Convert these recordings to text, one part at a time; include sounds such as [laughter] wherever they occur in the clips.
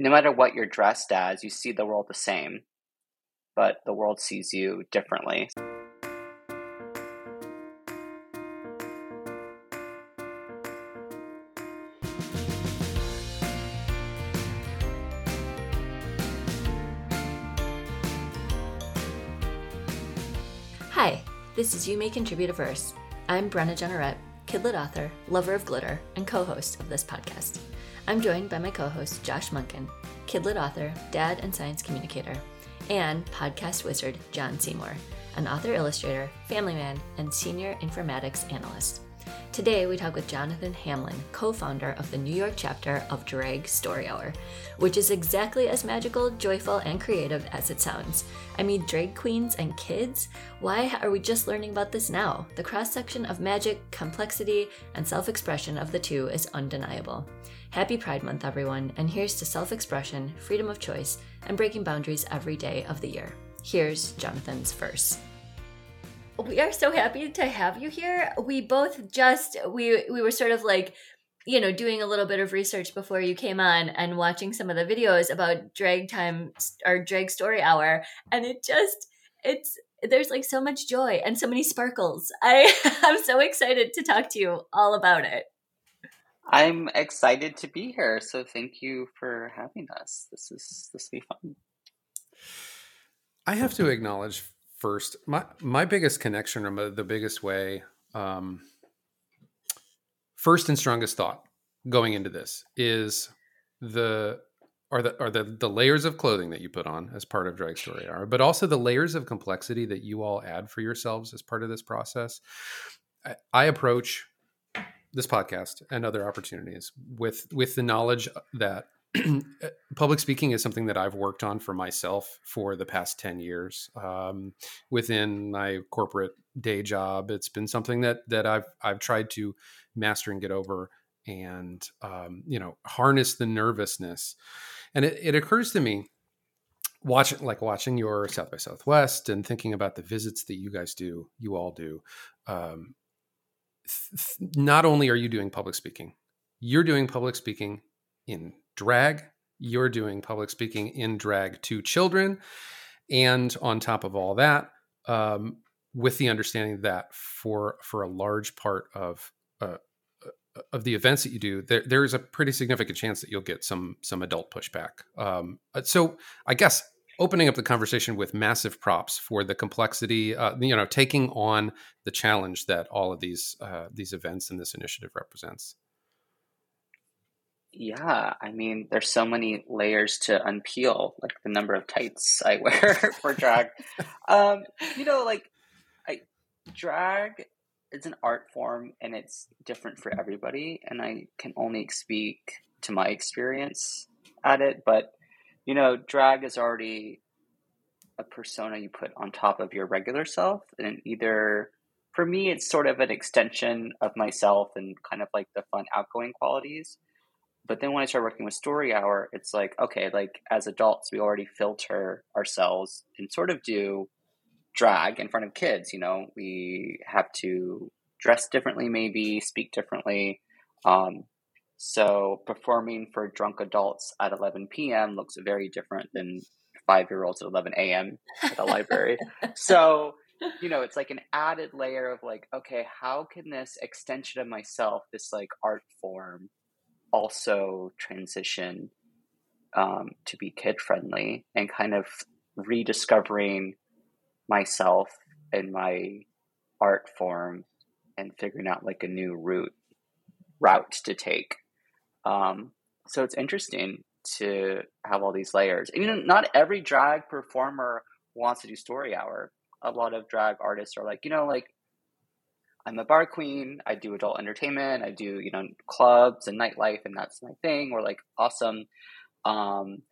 no matter what you're dressed as, you see the world the same, but the world sees you differently. Hi, this is You May Contribute a Verse. I'm Brenna Jeanneret, kidlit author, lover of glitter, and co host of this podcast. I'm joined by my co host, Josh Monken, kidlit author, dad, and science communicator, and podcast wizard, Jon Seymour, an author illustrator, family man, and senior informatics analyst. Today, we talk with Jonathan Hamlin, co founder of the New York chapter of Drag Story Hour, which is exactly as magical, joyful, and creative as it sounds. I mean, drag queens and kids? Why are we just learning about this now? The cross section of magic, complexity, and self expression of the two is undeniable. Happy Pride Month, everyone, and here's to self expression, freedom of choice, and breaking boundaries every day of the year. Here's Jonathan's verse we are so happy to have you here. We both just we we were sort of like you know doing a little bit of research before you came on and watching some of the videos about drag time or drag story hour and it just it's there's like so much joy and so many sparkles. I [laughs] I'm so excited to talk to you all about it. I'm excited to be here. So thank you for having us. This is this will be fun. I have to acknowledge first. My my biggest connection or the biggest way, um, first and strongest thought going into this is the are the are the the layers of clothing that you put on as part of drag story are but also the layers of complexity that you all add for yourselves as part of this process. I, I approach this podcast and other opportunities with with the knowledge that [clears throat] public speaking is something that I've worked on for myself for the past 10 years. Um, within my corporate day job, it's been something that, that I've, I've tried to master and get over and, um, you know, harness the nervousness. And it, it occurs to me watching, like watching your South by Southwest and thinking about the visits that you guys do, you all do. Um, th- not only are you doing public speaking, you're doing public speaking in drag. You're doing public speaking in drag to children. And on top of all that, um, with the understanding that for for a large part of uh, uh, of the events that you do, there there is a pretty significant chance that you'll get some some adult pushback. Um, uh, so I guess opening up the conversation with massive props for the complexity, uh, you know, taking on the challenge that all of these uh, these events and this initiative represents. Yeah, I mean, there's so many layers to unpeel, like the number of tights I [laughs] wear for drag. um, you know, like I drag is an art form and it's different for everybody, and I can only speak to my experience at it. But you know, drag is already a persona you put on top of your regular self, and either for me, it's sort of an extension of myself and kind of like the fun, outgoing qualities but then when I started working with Story Hour, it's like, okay, like as adults, we already filter ourselves and sort of do drag in front of kids. You know, we have to dress differently, maybe speak differently. Um, so performing for drunk adults at 11 p.m. looks very different than five year olds at 11 a.m. at the library. [laughs] So, you know, it's like an added layer of like, okay, how can this extension of myself, this like art form, also transition um, to be kid friendly and kind of rediscovering myself and my art form and figuring out like a new route route to take. Um, so it's interesting to have all these layers. And, you know, not every drag performer wants to do story hour. A lot of drag artists are like, you know, like I'm a bar queen. I do adult entertainment. I do, you know, clubs and nightlife, and that's my thing. We're like, awesome. Um,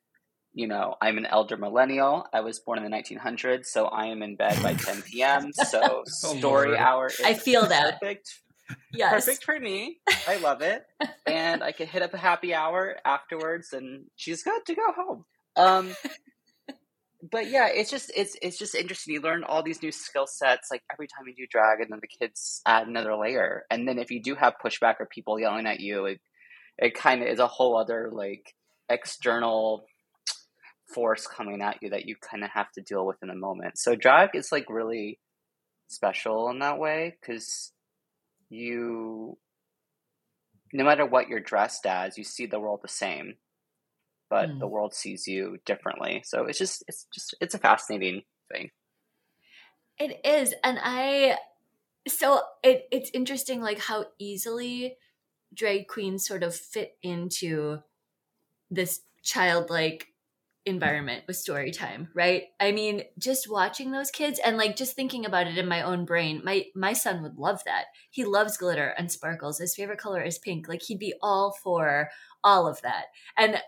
you know, I'm an elder millennial. I was born in the 1900s, so I am in bed by 10 [laughs] p.m. So [laughs] oh, story Lord. hour I feel that. Perfect. Yes. Perfect for me. I love it. and I can hit up a happy hour afterwards, and she's good to go home. Um, but yeah, it's just it's it's just interesting. You learn all these new skill sets like every time you do drag, and then the kids add another layer. And then if you do have pushback or people yelling at you, it it kind of is a whole other like external force coming at you that you kind of have to deal with in the moment. So drag is like really special in that way because you no matter what you're dressed as, you see the world the same, but mm. the world sees you differently. So it's just it's just it's a fascinating thing. It is, and I so it it's interesting like how easily drag queens sort of fit into this childlike environment with story time right i mean just watching those kids and like just thinking about it in my own brain my my son would love that he loves glitter and sparkles his favorite color is pink like he'd be all for all of that and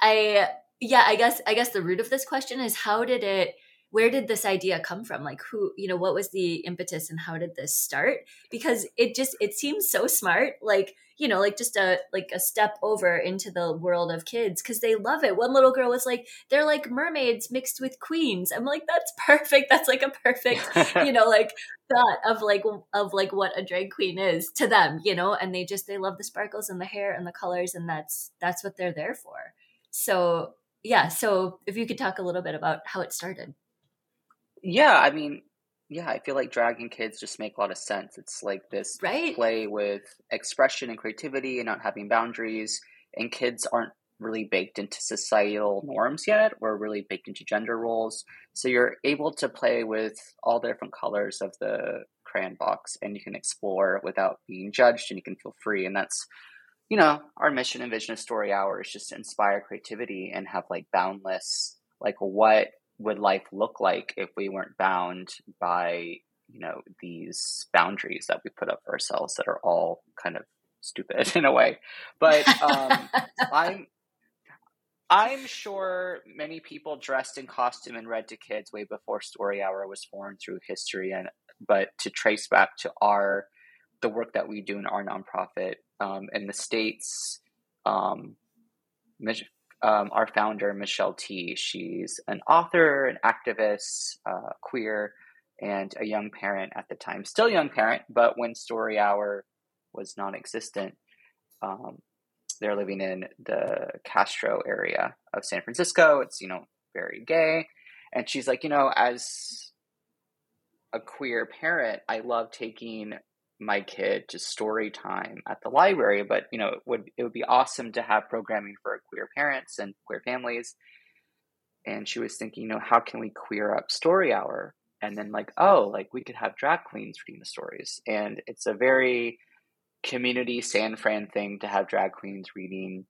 i yeah i guess i guess the root of this question is how did it where did this idea come from? Like who you know what was the impetus and how did this start? Because it just it seems so smart like you know like just a like a step over into the world of kids because they love it. One little girl was like they're like mermaids mixed with queens. I'm like that's perfect. That's like a perfect [laughs] you know like thought of like of like what a drag queen is to them you know and they just they love the sparkles and the hair and the colors and that's that's what they're there for so yeah so if you could talk a little bit about how it started yeah, I mean, yeah, I feel like dragging kids just make a lot of sense. It's like this right? play with expression and creativity and not having boundaries. And kids aren't really baked into societal norms yet or really baked into gender roles. So you're able to play with all the different colors of the crayon box and you can explore without being judged and you can feel free. And that's, you know, our mission and vision of Story Hour is just to inspire creativity and have like boundless, like what would life look like if we weren't bound by you know these boundaries that we put up for ourselves that are all kind of stupid [laughs] in a way. But um, [laughs] i'm i'm sure many people dressed in costume and read to kids way before story hour was formed through history and but to trace back to our the work that we do in our nonprofit um, in the states um, um, our founder, Michelle Tea She's an author, an activist, uh, queer, and a young parent at the time. Still young parent, but when Story Hour was non existent, um, they're living in the Castro area of San Francisco. It's, you know, very gay. And she's like, you know, as a queer parent, I love taking my kid to story time at the library but you know it would it would be awesome to have programming for queer parents and queer families. And she was thinking you know how can we queer up story hour? And then like oh like we could have drag queens reading the stories. And it's a very community san fran thing to have drag queens reading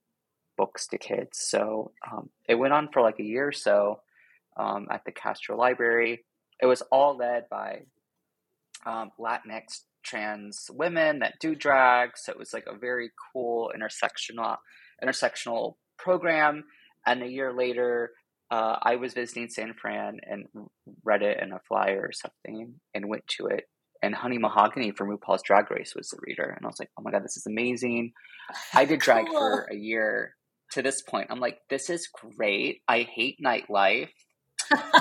books to kids. So um, it went on for like a year or so um, at the castro library. It was all led by um, latinx trans women that do drag. So it was like a very cool intersectional intersectional program. And a year later, uh, I was visiting San Fran and read it in a flyer or something and went to it. And Honey Mahogany from RuPaul's Drag Race was the reader. And I was like, oh my God, this is amazing. I did drag [laughs] cool. for a year to this point. I'm like, this is great. I hate nightlife.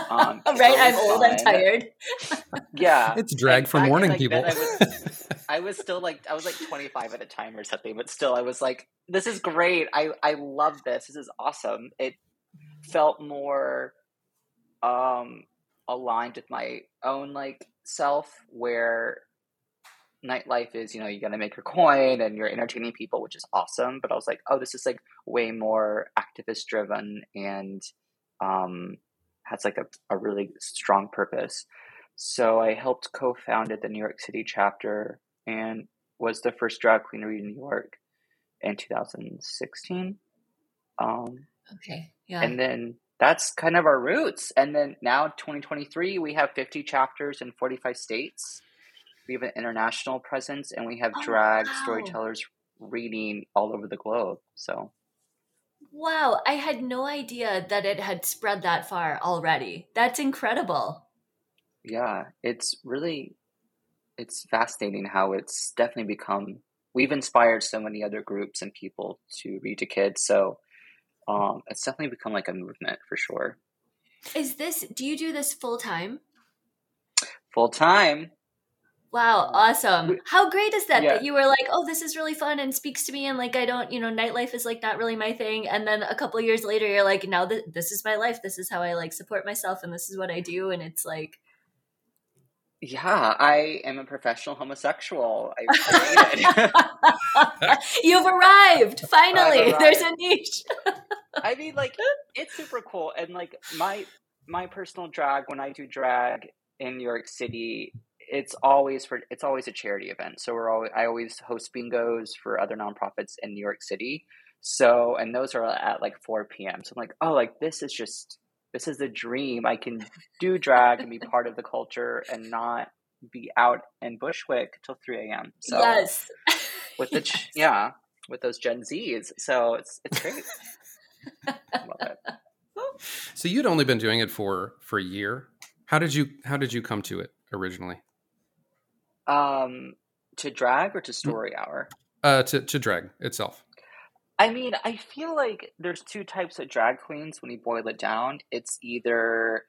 Um, [laughs] right, I'm old. I'm tired. [laughs] yeah, it's drag and for morning like people. I was, I was still like I was like 25 at a time or something, but still I was like, this is great. I I love this. This is awesome. It felt more um aligned with my own like self where nightlife is you know you got to make your coin and you're entertaining people which is awesome but i was like oh this is like way more activist driven and um has like a, a really strong purpose. So I helped co-founded the New York City chapter and was the first drag queen to read in New York in 2016. Um, okay, yeah. And then that's kind of our roots. And then now 2023, we have 50 chapters in 45 states. We have an international presence, and we have oh, drag wow. storytellers reading all over the globe. So Wow, I had no idea that it had spread that far already. That's incredible. Yeah, it's really it's fascinating how it's definitely become we've inspired so many other groups and people to read to kids. So um, it's definitely become like a movement for sure. Is this do you do this full time? Full time. Wow, um, awesome. How great is that Yeah. that you were like, "Oh, this is really fun and speaks to me and like I don't, you know, nightlife is like not really my thing." And then a couple years later you're like, "Now that this is my life. This is how I like support myself and this is what I do." And it's like Yeah, I am a professional homosexual. [laughs] [laughs] You've arrived. Finally. I've There's a niche. I mean, like it's super cool, and like my my personal drag when I do drag in New York City, it's always for it's always a charity event. So we're always I always host bingos for other nonprofits in New York City. So and those are at like four p.m. So I'm like, oh, like this is just this is the dream. I can do drag and be part of the culture and not be out in Bushwick till three a.m. So yes. [laughs] with the ch- yeah with those Gen Zs. So it's it's great. Love it. So you'd only been doing it for for a year. How did you how did you come to it originally? Um, to drag or to story hour? Uh, to to drag itself. I mean, I feel like there's two types of drag queens when you boil it down. It's either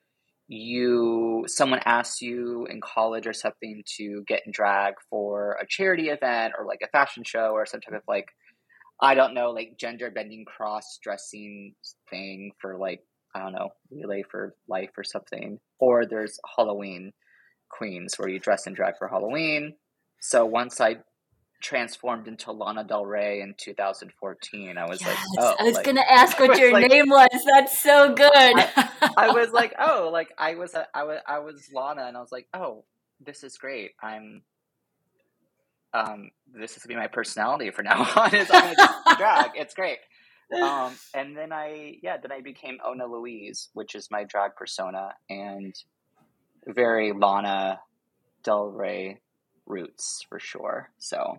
you someone asks you in college or something to get in drag for a charity event or like a fashion show or some type of like I don't know, like gender bending cross dressing thing for like I don't know, relay for life or something. Or there's Halloween queens where you dress and drag for Halloween. So once I transformed into Lana Del Rey in 2014, I was Yes. like, oh, I was like- gonna ask [laughs] what your like- name was. That's so good. I [laughs] was like, oh, like I was, a, I was, I was Lana, and I was like, oh, this is great. I'm, um, this is gonna be my personality for now [laughs] on. Is I'm gonna drag. It's great. Um, and then I, yeah, then I became Ona Louise, which is my drag persona, and very Lana Del Rey roots for sure. So,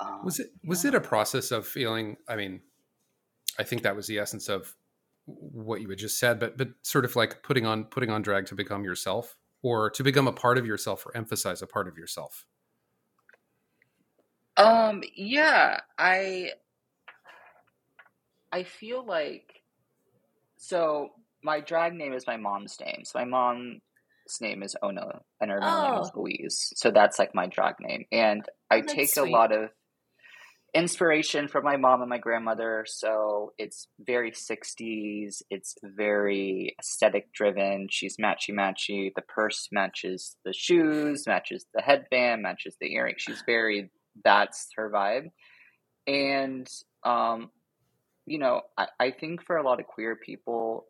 um, Was it was yeah. it a process of feeling? I mean, I think that was the essence of what you had just said, but but sort of like putting on putting on drag to become yourself, or to become a part of yourself, or emphasize a part of yourself. Um, yeah, I I feel like so my drag name is my mom's name. So my mom's name is Ona and her middle name is Oh. Louise. So that's like my drag name. And I That's take sweet. a lot of inspiration from my mom and my grandmother. So it's very 60s. It's very aesthetic driven. She's matchy matchy. The purse matches the shoes, matches the headband, matches the earring. She's very, that's her vibe. And, um, you know, I, I think for a lot of queer people,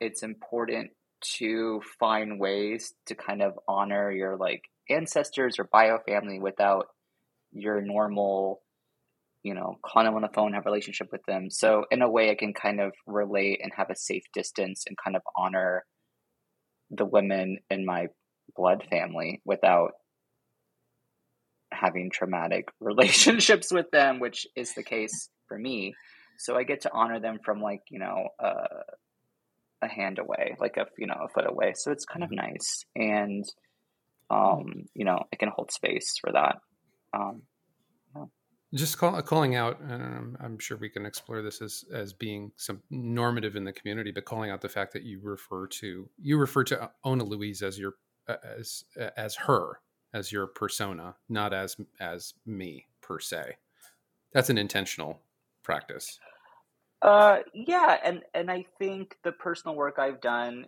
it's important to find ways to kind of honor your like ancestors or bio family without your normal you know, call them on the phone, have a relationship with them. So in a way, I can kind of relate and have a safe distance and kind of honor the women in my blood family without having traumatic [laughs] relationships with them, which is the case for me. So I get to honor them from like you know uh, a hand away, like a you know a foot away. So it's kind of nice, and um, you know it can hold space for that. Um, just call, calling out I'm sure we can explore this as as being some normative in the community but calling out the fact that you refer to you refer to ona louise as your as as her as your persona not as as me per se. That's an intentional practice Uh, yeah, and and I think the personal work I've done,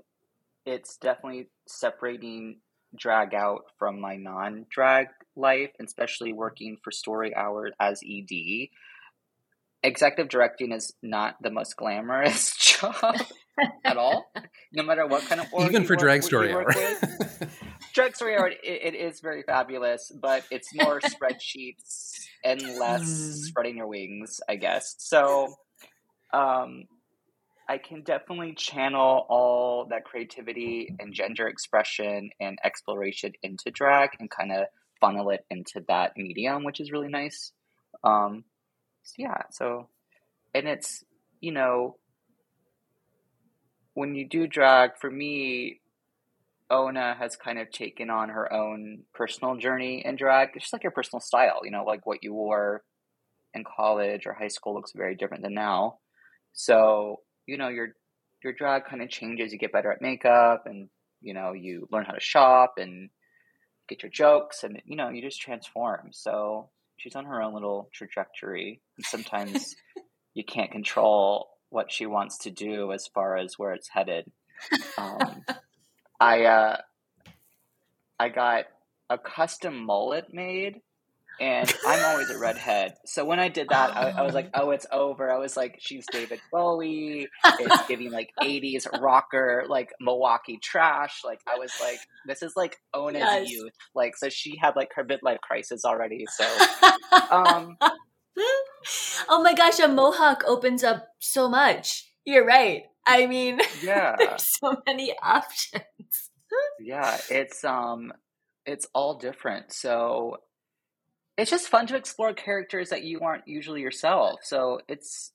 it's definitely separating drag out from my non-drag life, and especially working for Story Hour as ED. Executive directing is not the most glamorous [laughs] job at all, no matter what kind of org even for work- drag story work hour [laughs] drag story hour it, it is very fabulous but it's more [laughs] spreadsheets and less Hmm. spreading your wings i guess so um i can definitely channel all that creativity and gender expression and exploration into drag and kind of funnel it into that medium which is really nice um so yeah so and it's you know when you do drag for me Ona has kind of taken on her own personal journey in drag. It's just like your personal style, you know, like what you wore in college or high school looks very different than now. So, you know, your your drag kind of changes. You get better at makeup and, you know, you learn how to shop and get your jokes, and you know, you just transform. So she's on her own little trajectory, and sometimes [laughs] you can't control what she wants to do as far as where it's headed. Um, [laughs] I uh, I got a custom mullet made and I'm always a redhead. So when I did that, I, I, was like, oh, it's over. I was like, she's David Bowie. It's giving like 80s rocker, like Milwaukee trash. Like I was like, this is like Ona's yes. youth. Like so she had like her midlife crisis already. So [laughs] um Oh my gosh, a mohawk opens up so much. You're right. I mean, [laughs] yeah. there's so many options. yeah, it's um it's all different. So it's just fun to explore characters that you aren't usually yourself. So it's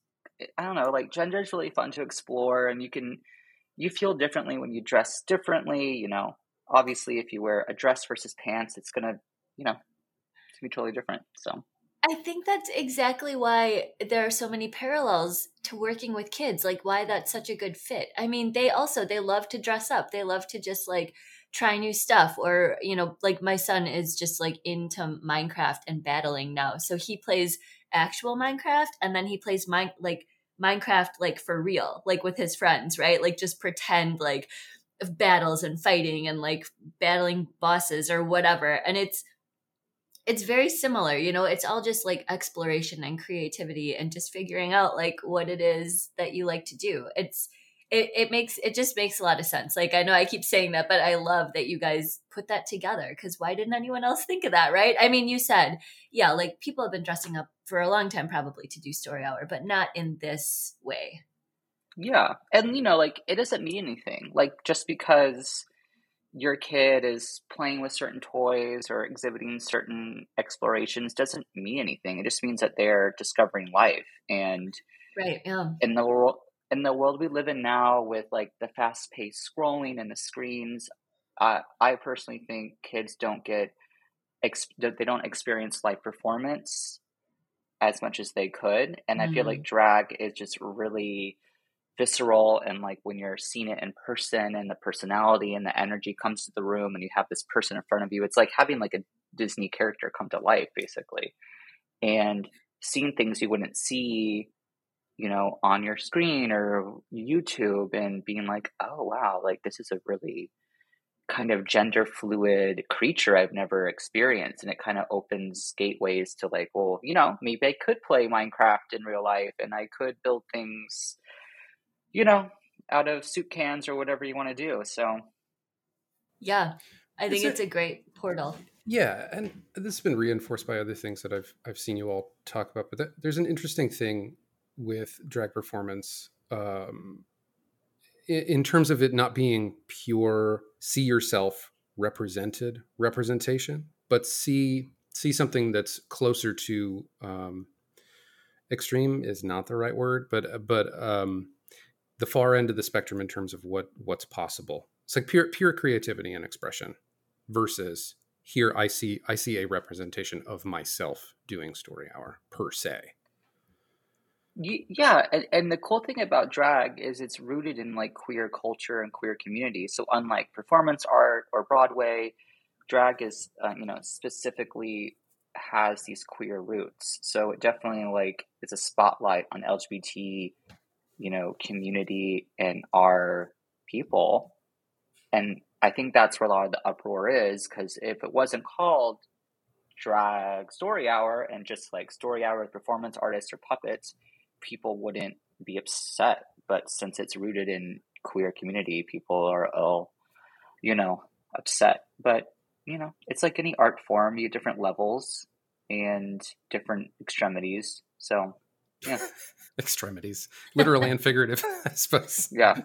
I don't know, like gender is really fun to explore, and you can you feel differently when you dress differently. You know, obviously, if you wear a dress versus pants, it's gonna you know to be totally different. So. I think that's exactly why there are so many parallels to working with kids, like why that's such a good fit. I mean, they also they love to dress up. They love to just like try new stuff or you know like my son is just like into minecraft and battling now. So he plays actual minecraft and then he plays mine like minecraft like for real like with his friends right? Like just pretend like battles and fighting and like battling bosses or whatever. And it's it's very similar you know? It's all just like exploration and creativity and just figuring out like what it is that you like to do. It's it, it makes it just makes a lot of sense. Like i know i keep saying that but i love that you guys put that together because why didn't anyone else think of that right? I mean you said yeah like people have been dressing up for a long time probably to do story hour but not in this way. Yeah and you know like it doesn't mean anything. Like just because your kid is playing with certain toys or exhibiting certain explorations doesn't mean anything. It just means that they're discovering life and right yeah. in the world in the world we live in now with like the fast paced scrolling and the screens, uh, I personally think kids don't get they don't experience live performance as much as they could, and mm. I feel like mm. drag is just really visceral and like when you're seeing it in person and the personality and the energy comes to the room and you have this person in front of you it's like having like a disney character come to life basically and seeing things you wouldn't see you know, on your screen or YouTube and being like, oh, wow, like this is a really kind of gender fluid creature I've never experienced. And it kind of opens gateways to like, well, you know, maybe I could play Minecraft in real life and I could build things, you know, out of soup cans or whatever you want to do. So, yeah, I think it's a great portal. Yeah, and this has been reinforced by other things that I've I've seen you all talk about. But there's an interesting thing with drag performance um, in, in terms of it not being pure see yourself represented representation, but see see something that's closer to um, extreme is not the right word, but but um, the far end of the spectrum in terms of what what's possible. It's like pure pure creativity and expression versus here I see I see a representation of myself doing story hour per se yeah, and, and the cool thing about drag is it's rooted in like queer culture and queer community. So unlike performance art or Broadway, drag is uh, you know specifically has these queer roots. So it definitely like is a spotlight on LGBT, you know, community and our people. And I think that's where a lot of the uproar is because if it wasn't called drag story hour and just like story hour with performance artists or puppets, people wouldn't be upset. But since it's rooted in queer community, people are all, you know, upset. But you know, it's like any art form. You have different levels and different extremities. So yeah. [laughs] [laughs] extremities, literally and figurative, [laughs] I suppose. Yeah.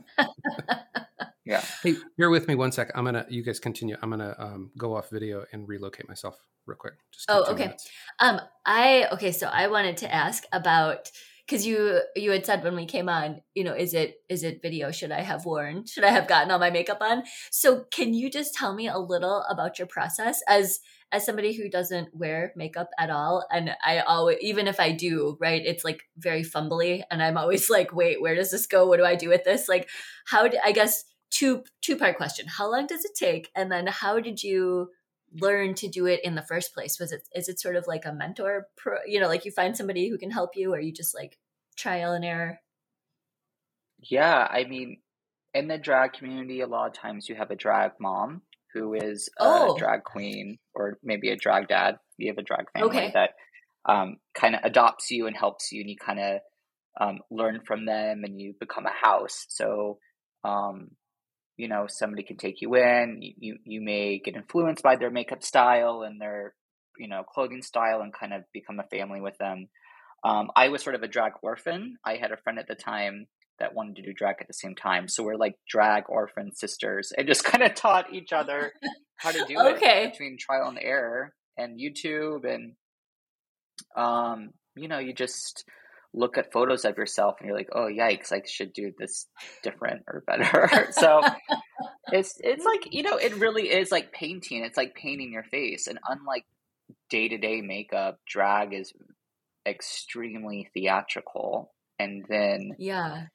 Yeah. Hey, bear with me one sec. I'm gonna. You guys continue. I'm gonna um, go off video and relocate myself real quick. Just oh, okay. Minutes. Um, I okay. So I wanted to ask about because you you had said when we came on you know is it is it video? Should i have worn? Should i have gotten all my makeup on? So can you just tell me a little about your process? As as somebody who doesn't wear makeup at all and i always even if i do right it's like very fumbly and i'm always like wait where does this go? What do i do with this? Like how do i guess two two part question. How long does it take? And then how did you learn to do it in the first place? Was it is it sort of like a mentor, pro, you know, like you find somebody who can help you, or you just like trial and error? Yeah, I mean, in the drag community, a lot of times you have a drag mom who is a Oh, drag queen or maybe a drag dad. You have a drag family okay. that um, kind of adopts you and helps you, and you kind of um, learn from them, and you become a house. So, um, you know, somebody can take you in. You, you may get influenced by their makeup style and their you know clothing style, and kind of become a family with them. Um, I was sort of a drag orphan. I had a friend at the time that wanted to do drag at the same time. So we're like drag orphan sisters and just [laughs] kind of taught each other how to do it between trial and error and YouTube and um you know you just look at photos of yourself and you're like oh yikes I should do this different or better. [laughs] [laughs] so it's it's like you know it really is like painting. It's like painting your face and unlike day-to-day makeup drag is extremely theatrical and then Yeah.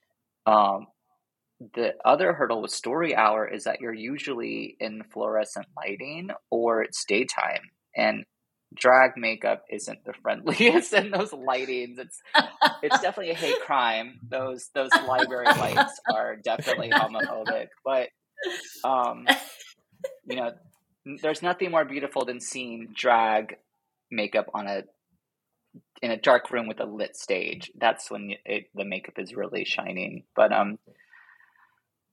um, the other hurdle with story hour is that you're usually in fluorescent lighting or it's daytime and drag makeup isn't the friendliest in those lightings it's it's definitely a hate crime. Those those library lights are definitely homophobic but um you know there's nothing more beautiful than seeing drag makeup on a in a dark room with a lit stage. That's when it, the makeup is really shining. But um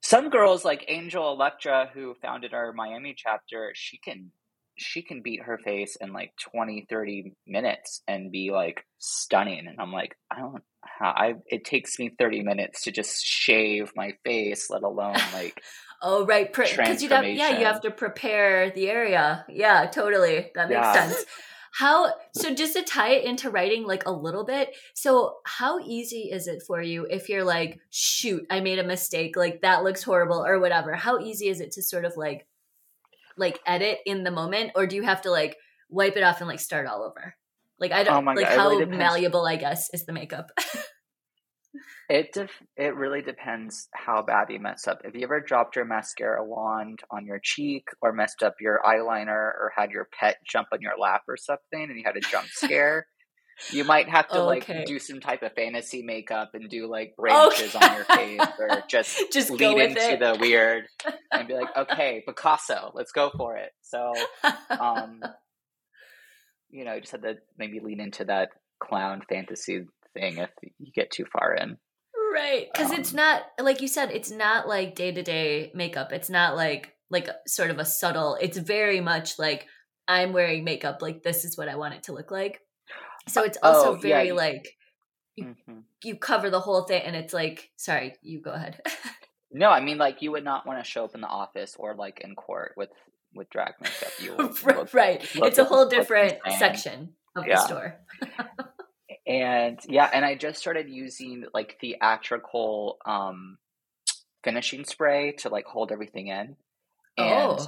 some girls like Angel Elektra who founded our miami chapter she can she can beat her face in like 20 30 minutes and be like stunning and i'm like i don't how i it takes me 30 minutes to just shave my face let alone [laughs] like Oh, right. Because you have, yeah, you have to prepare the area. Yeah, totally. That makes yeah sense. How, so just to tie it into writing like a little bit. So, how easy is it for you if you're like, shoot, I made a mistake, like that looks horrible or whatever? How easy is it to sort of like, like edit in the moment or do you have to like wipe it off and like start all over? Like, I oh don't, my like god it really how malleable, I guess, is the makeup? [laughs] It def- it really depends how bad you mess up. If you ever dropped your mascara wand on your cheek or messed up your eyeliner or had your pet jump on your lap or something and you had a jump scare, you might have to like do some type of fantasy makeup and do like Okay. branches on your [laughs] face or just [laughs] just lead into it. the weird [laughs] and be like, okay, Picasso, let's go for it. So, um, you know, you just had to maybe lean into that clown fantasy thing if you get too far in. Right, because it's Um, not like you said. It's not like day to day makeup. It's not like like sort of a subtle. It's very much like I'm wearing makeup. Like this is what I want it to look like. So it's also oh very you- like you, mhm. you cover the whole thing, and it's like sorry, you go ahead. [laughs] No, I mean like you would not want to show up in the office or like in court with with drag makeup. You [laughs] look right, look it's a whole different section of the store. And yeah, and I just started using like theatrical um finishing spray to like hold everything in. And Oh,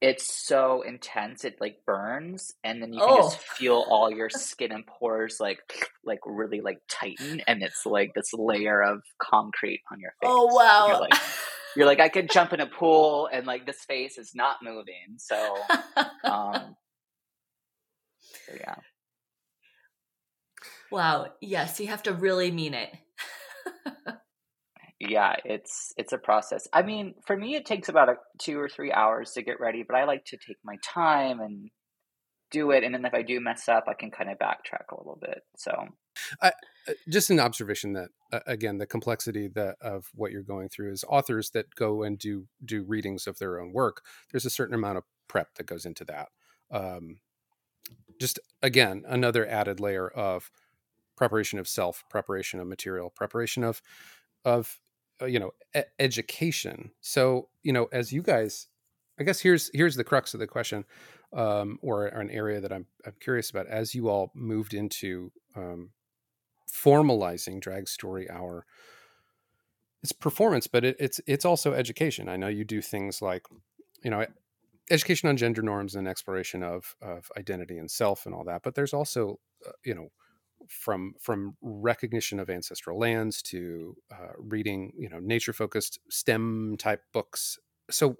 it's so intense it like burns and then you can oh, just feel all your [laughs] skin and pores like like really like tighten and it's like this layer of concrete on your oh face you're wow. like [laughs] you're like i could jump in a pool and like this face is not moving so um [laughs] so yeah wow. Yes, you have to really mean it. Yeah it's it's a process. I mean for me it takes about a two or three hours to get ready but i like to take my time and do it and then if i do mess up i can kind of backtrack a little bit so. I, uh, just an observation that uh, again the complexity that of what you're going through is authors that go and do do readings of their own work there's a certain amount of prep that goes into that. Um, just again another added layer of preparation of self preparation of material preparation of of you know e- education. So you know as you guys i guess here's here's the crux of the question um, or, or an area that I'm, I'm curious about. As you all moved into um, formalizing drag story hour it's performance but it, it's it's also education. I know you do things like you know education on gender norms and exploration of of identity and self and all that but there's also uh, you know from from recognition of ancestral lands to uh, reading you know nature focused stem type books so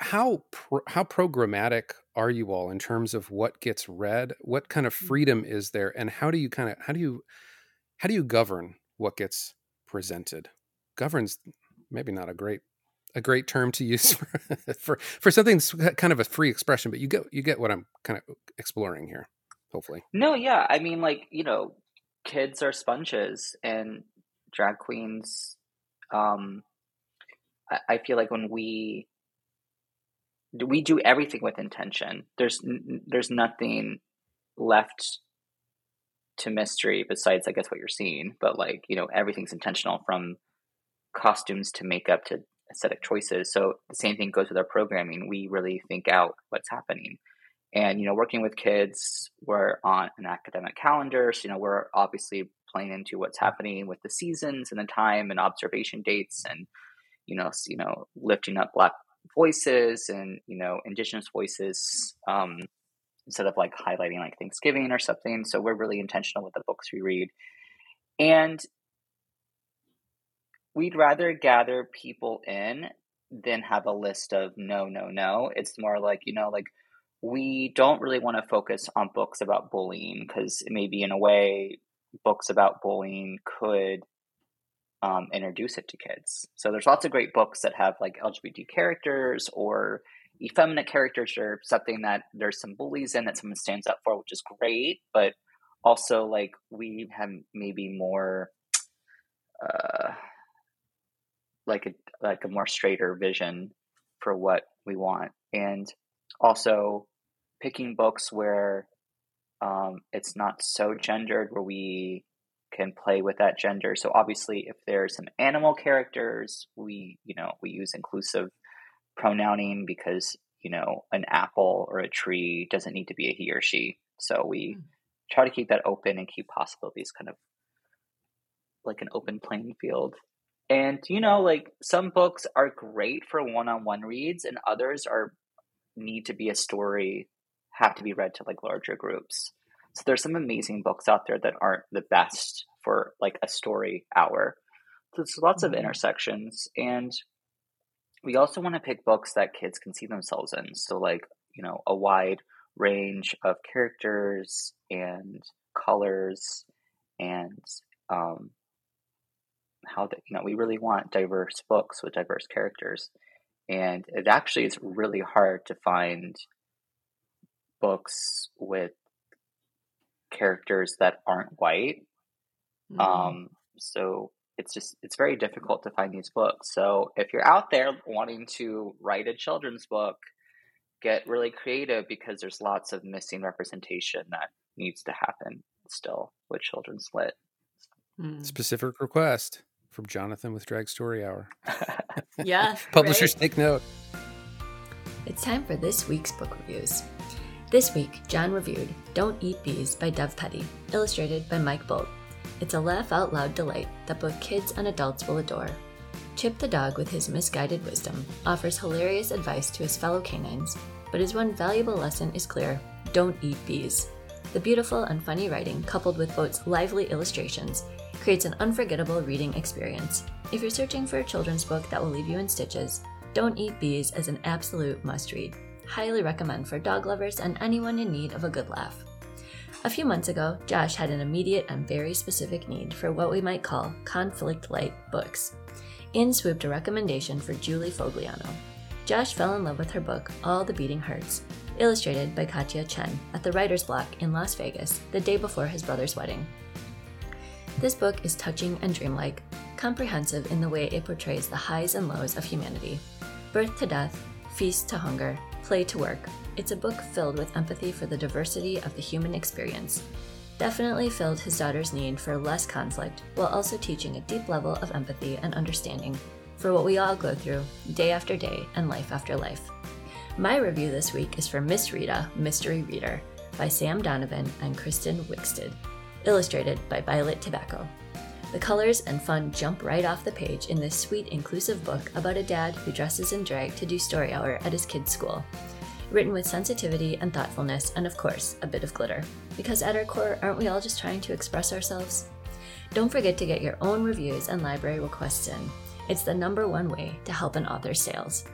how pro- how programmatic are you all in terms of what gets read? What kind of freedom is there, and how do you kind of how do you how do you govern what gets presented? Governs maybe not a great a great term to use [laughs] for for, for something that's kind of a free expression, but you get you get what I'm kind of exploring here. Hopefully, no, yeah, I mean, like you know, kids are sponges, and drag queens. Um, I, I feel like when we we do everything with intention. There's there's nothing left to mystery besides, I guess, what you're seeing. But like you know, everything's intentional from costumes to makeup to aesthetic choices. So the same thing goes with our programming. We really think out what's happening. And you know, working with kids, we're on an academic calendar. So you know, we're obviously playing into what's happening with the seasons and the time and observation dates, and you know, you know, lifting up Black voices and you know indigenous voices um, instead of like highlighting like Thanksgiving or something. So we're really intentional with the books we read, and we'd rather gather people in than have a list of no, no, no. It's more like you know like we don't really want to focus on books about bullying because maybe in a way books about bullying could um, introduce it to kids. So there's lots of great books that have like LGBT characters or effeminate characters or something that there's some bullies in that someone stands up for, which is great. But also like we have maybe more uh, like a like a more straighter vision for what we want, and also picking books where um, it's not so gendered, where we can play with that gender. So obviously, if there's some animal characters, we you know we use inclusive pronouncing because you know an apple or a tree doesn't need to be a he or she. So we mm. try to keep that open and keep possibilities kind of like an open playing field. And you know, like some books are great for one-on-one reads, and others are need to be a story, have to be read to like larger groups. So there's some amazing books out there that aren't the best for like a story hour. So there's lots of mm-hmm. intersections, and we also want to pick books that kids can see themselves in. So like you know a wide range of characters and colors and um, how that you know we really want diverse books with diverse characters and it actually is really hard to find books with characters that aren't white. Mm-hmm. Um, so it's just it's very difficult to find these books. So if you're out there wanting to write a children's book, get really creative because there's lots of missing representation that needs to happen still with children's lit. Mm. Specific request from Jonathan with Drag Story Hour. [laughs] yeah. [laughs] Publishers right? take note. It's time for this week's book reviews. This week, Jon reviewed Don't Eat Bees by Dev Petty, illustrated by Mike Boldt. It's a laugh out loud delight that both kids and adults will adore. Chip the dog, with his misguided wisdom, offers hilarious advice to his fellow canines, but his one valuable lesson is clear don't eat bees. The beautiful and funny writing, coupled with Boldt's lively illustrations, creates an unforgettable reading experience. If you're searching for a children's book that will leave you in stitches, Don't Eat Bees is an absolute must read highly recommend for dog lovers and anyone in need of a good laugh. A few months ago, Josh had an immediate and very specific need for what we might call conflict light books. In swooped a recommendation for Julie Fogliano. Josh fell in love with her book, All the Beating Hearts, illustrated by Catia Chien at the Writer's Block in Las Vegas the day before his brother's wedding. This book is touching and dreamlike, comprehensive in the way it portrays the highs and lows of humanity birth to death, feast to hunger, Play to Work. It's a book filled with empathy for the diversity of the human experience. Definitely filled his daughter's need for less conflict while also teaching a deep level of empathy and understanding for what we all go through day after day and life after life. My review this week is for Miss Rita, Mystery Reader by Sam Donovan and Kristen Wixted, illustrated by Violet Tobacco. The colors and fun jump right off the page in this sweet, inclusive book about a dad who dresses in drag to do story hour at his kid's school. Written with sensitivity and thoughtfulness, and of course, a bit of glitter. Because at our core, aren't we all just trying to express ourselves? Don't forget to get your own reviews and library requests in. It's the number one way to help an author's sales.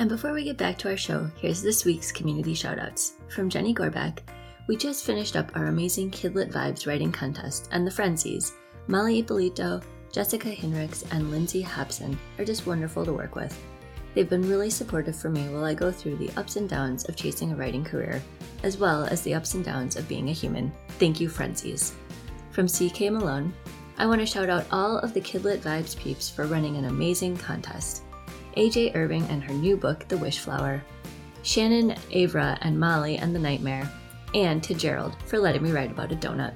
And before we get back to our show, here's this week's community shoutouts. From Jenny Gorback, we just finished up our amazing Kidlit Vibes writing contest, and the Frenzies, Molly Ippolito, Jessica Hinrichs, and Lindsay Hobson, are just wonderful to work with. They've been really supportive for me while I go through the ups and downs of chasing a writing career, as well as the ups and downs of being a human. Thank you, Frenzies. From CK Malone, I want to shout out all of the Kidlit Vibes peeps for running an amazing contest. AJ Irving and her new book, The Wishflower, Shannon, Avra, and Molly and the Nightmare, and to Gerald for letting me write about a donut.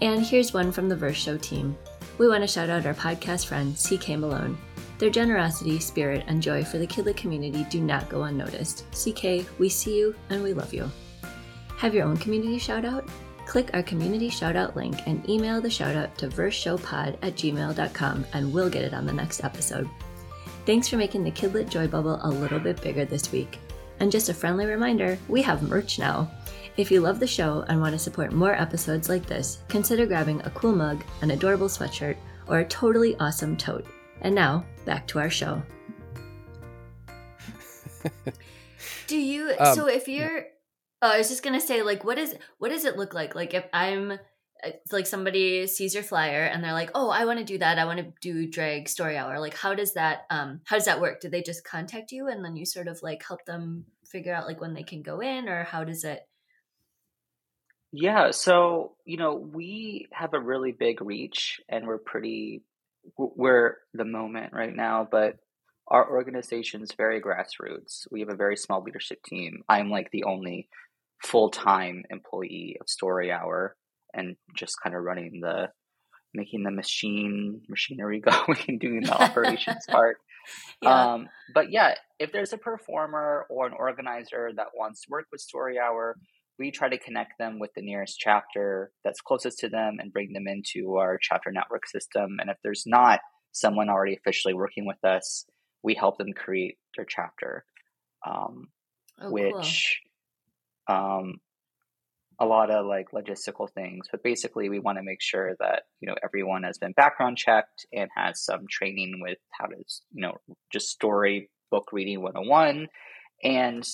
And here's one from the Verse Show team. We want to shout out our podcast friend, CK Malone. Their generosity, spirit, and joy for the Kidlit community do not go unnoticed. CK, we see you and we love you. Have your own community shout out? Click our community shout out link and email the shout out to verseshowpod at gmail.com and we'll get it on the next episode. Thanks for making the Kidlit Joy Bubble a little bit bigger this week. And just a friendly reminder we have merch now. If you love the show and want to support more episodes like this, consider grabbing a cool mug, an adorable sweatshirt, or a totally awesome tote. And now, back to our show. [laughs] Do you um, so if you're oh, I was just going to say like what is what does it look like? Like if I'm like somebody sees your flyer and they're like, "Oh, I want to do that. I want to do drag story hour." Like how does that um how does that work? Do they just contact you and then you sort of like help them figure out like when they can go in or how does it Yeah, so, you know, we have a really big reach and we're pretty we're the moment right now, but our organization's very grassroots. We have a very small leadership team. I'm like the only full-time employee of Story Hour and just kind of running the making the machine machinery [laughs] going and doing the [laughs] operations part. Yeah. Um, but yeah, if there's a performer or an organizer that wants to work with Story Hour, we try to connect them with the nearest chapter that's closest to them and bring them into our chapter network system. And if there's not someone already officially working with us, we help them create their chapter, um, oh, which cool. um, a lot of like logistical things, but basically we want to make sure that, you know, everyone has been background checked and has some training with how to, you know, just story book reading 101 and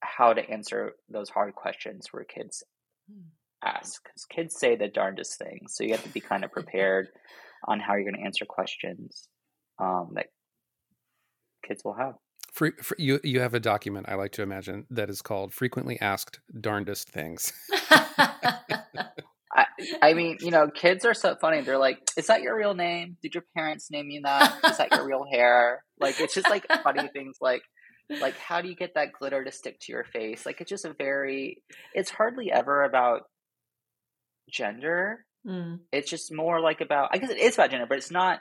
how to answer those hard questions where kids ask. Because kids say the darndest things. So you have to be kind of prepared [laughs] on how you're going to answer questions um, that kids will have. Free, you you have a document I like to imagine that is called "Frequently Asked Darndest Things." [laughs] [laughs] I, I mean, you know, kids are so funny. They're like, "Is that your real name? Did your parents name you that? Is that your real hair?" Like, it's just like funny things like, like how do you get that glitter to stick to your face? Like, it's just a very. It's hardly ever about gender. Mm. It's just more like about. I guess it is about gender, but it's not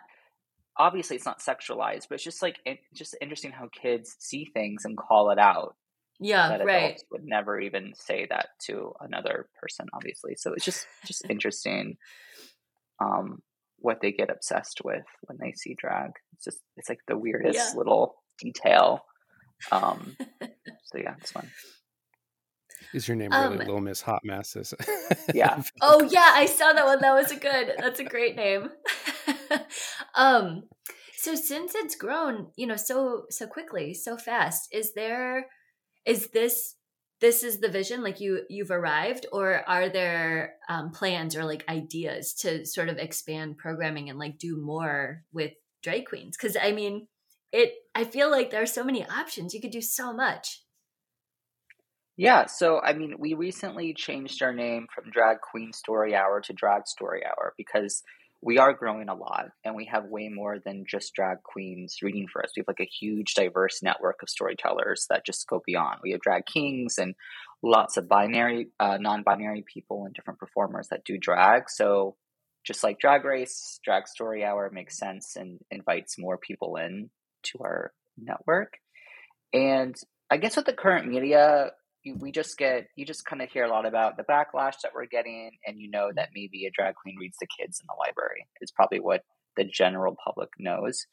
obviously it's not sexualized, but it's just like it's just interesting how kids see things and call it out. Yeah, right. Would never even say that to another person, obviously. So it's just just [laughs] interesting, um, what they get obsessed with when they see drag. It's just it's like the weirdest yeah. little detail. Um, [laughs] so yeah, it's fun. Is your name really um, Little Miss Hot Messes? yeah. [laughs] oh yeah, I saw that one. That was a good. That's a great name. [laughs] um, so since it's grown, you know, so so quickly, so fast, is there is this this is the vision like you you've arrived or are there um, plans or like ideas to sort of expand programming and like do more with drag queens because i mean it i feel like there are so many options you could do so much yeah so i mean we recently changed our name from drag queen story hour to drag story hour because we are growing a lot and we have way more than just drag queens reading for us. We have like a huge diverse network of storytellers that just go beyond. We have drag kings and lots of binary, uh, non-binary people and different performers that do drag. So just like Drag Race, Drag Story Hour makes sense and invites more people in to our network. And I guess with the current media, we just get you just kind of hear a lot about the backlash that we're getting and you know that maybe a drag queen reads the kids in the library is probably what the general public knows